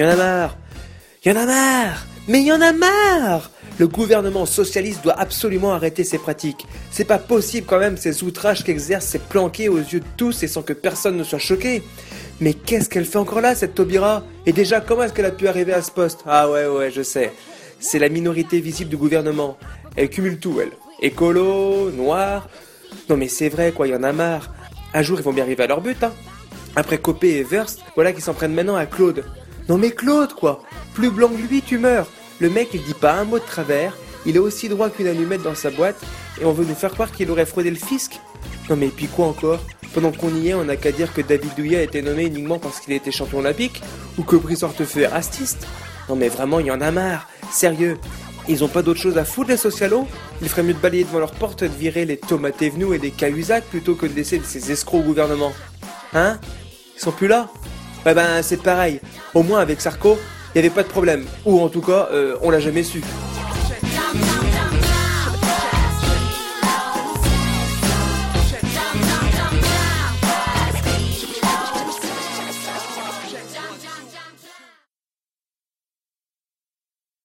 Y en a marre Y en a marre Mais y en a marre Le gouvernement socialiste doit absolument arrêter ces pratiques. C'est pas possible quand même ces outrages qu'exerce ces planqués aux yeux de tous et sans que personne ne soit choqué. Mais qu'est-ce qu'elle fait encore là, cette Taubira? Et déjà, comment est-ce qu'elle a pu arriver à ce poste? Ah ouais, ouais, je sais. C'est la minorité visible du gouvernement. Elle cumule tout, elle. Écolo, noir. Non mais c'est vrai, quoi, y en a marre. Un jour, ils vont bien arriver à leur but, hein. Après Copé et Verst, voilà qu'ils s'en prennent maintenant à Claude. Non mais Claude, quoi Plus blanc que lui, tu meurs Le mec, il dit pas un mot de travers, il est aussi droit qu'une allumette dans sa boîte, et on veut nous faire croire qu'il aurait fraudé le fisc Non mais puis quoi encore? Pendant qu'on y est, on n'a qu'à dire que David Douillet a été nommé uniquement parce qu'il était champion olympique, ou que Brice Hortefeux est raciste. Non mais vraiment, il y en a marre. Sérieux. Ils ont pas d'autre chose à foutre les socialos? Il ferait mieux de balayer devant leur porte de virer les tomates et les cahuzacs plutôt que de laisser ces escrocs au gouvernement. Hein? Ils sont plus là? Bah ben c'est pareil. Au moins avec Sarko, il n'y avait pas de problème. Ou en tout cas, euh, on l'a jamais su.